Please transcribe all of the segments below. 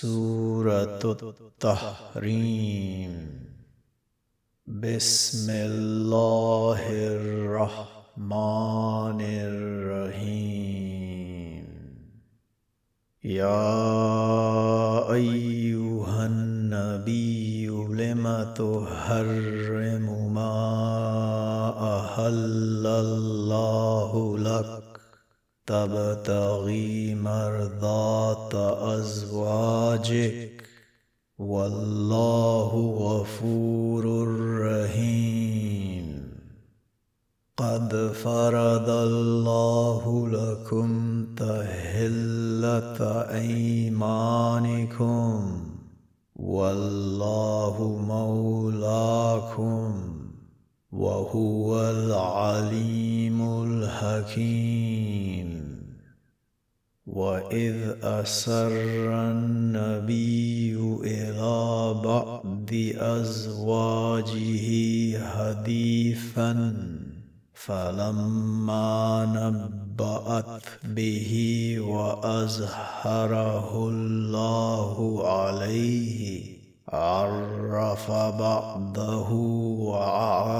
سورة التحريم بسم الله الرحمن الرحيم يا أيها النبي لم تحرم ما أهل الله لك تبتغي مرضات أزواجك والله غفور رحيم قد فرض الله لكم تهلة أيمانكم والله مولاكم وهو العليم الحكيم وإذ أسر النبي إلى بعض أزواجه حديثا فلما نبأت به وأزهره الله عليه عرف بعضه بعض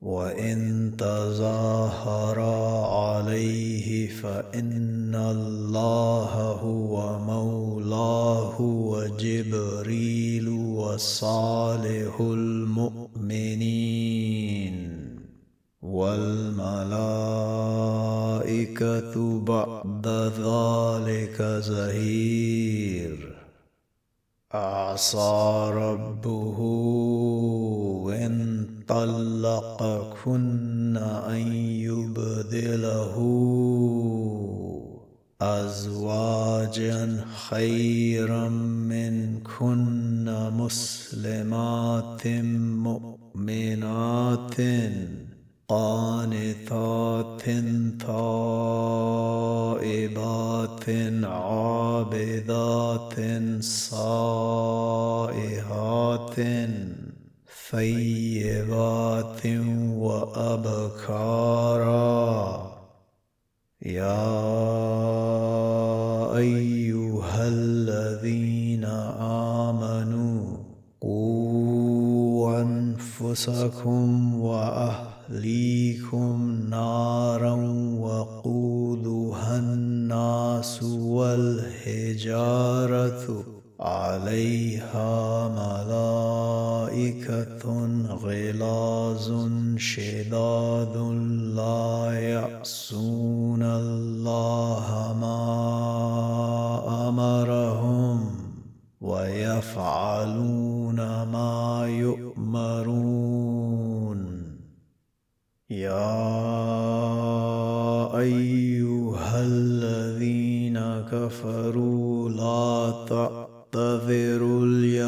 وإن تظاهرا عليه فإن الله هو مولاه وجبريل وصالح المؤمنين والملائكة بعد ذلك زهير. أعصى ربه إن طلقكن أن يبدله أزواجا خيرا منكن مسلمات مؤمنات قانتات تائبات عابدات صائحات. ثيبات وأبكارا يا أيها الذين آمنوا قوا أنفسكم وأهليكم نارا وقودها الناس والحجارة عليها ملائكة غلاظ شداد لا يعصون الله ما أمرهم ويفعلون ما يؤمرون. يا أيها الذين كفروا لا انتظروا اليوم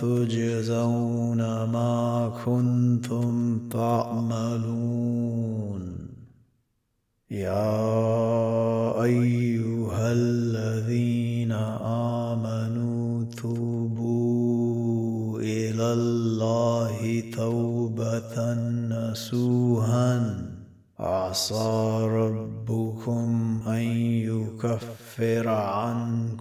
تجزون ما كنتم تعملون. يا أيها الذين آمنوا توبوا إلى الله توبة نسوها. عسى ربكم أن يكفر عنكم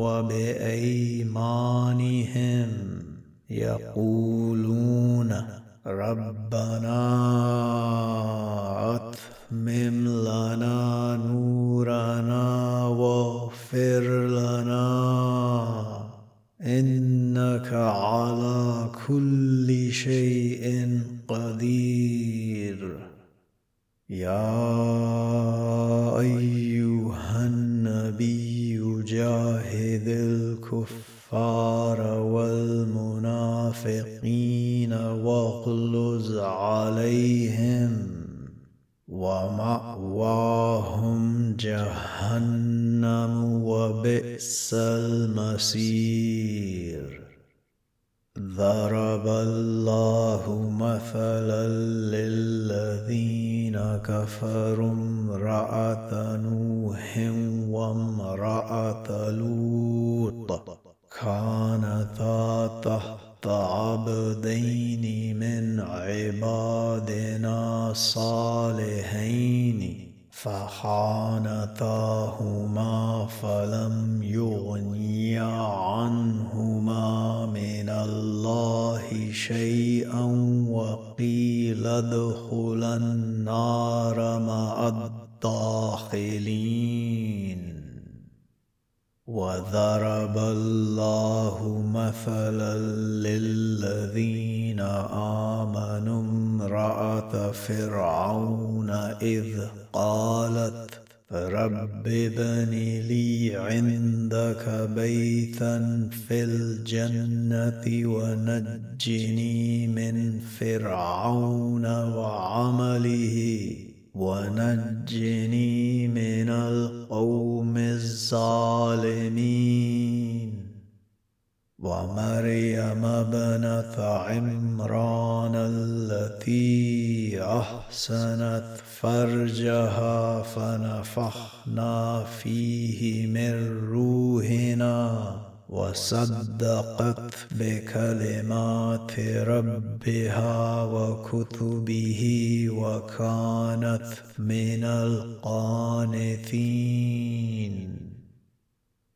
وبأيمانهم يقولون ربنا أتمم لنا نورنا و فاغفر لنا إنك على كل شيء قدير. يا الكفار والمنافقين واغلظ عليهم ومأواهم جهنم وبئس المصير. ضرب الله مثلا للذين كفروا امرأة نوح وامرأة لوط كانتا تحت عبدين من عبادنا صالحين فخانتاهما فلم يغنيا وقيل ادخلا النار مع الداخلين وضرب الله مثلا للذين امنوا امراه فرعون اذ قالت رب ابن لي عندك بيتا في الجنة ونجني من فرعون وعمله ونجني من القوم الظالمين. ومريم ابنة عمران التي أحسنت فرجها فنفخنا فيه من روحنا وصدقت بكلمات ربها وكتبه وكانت من القانتين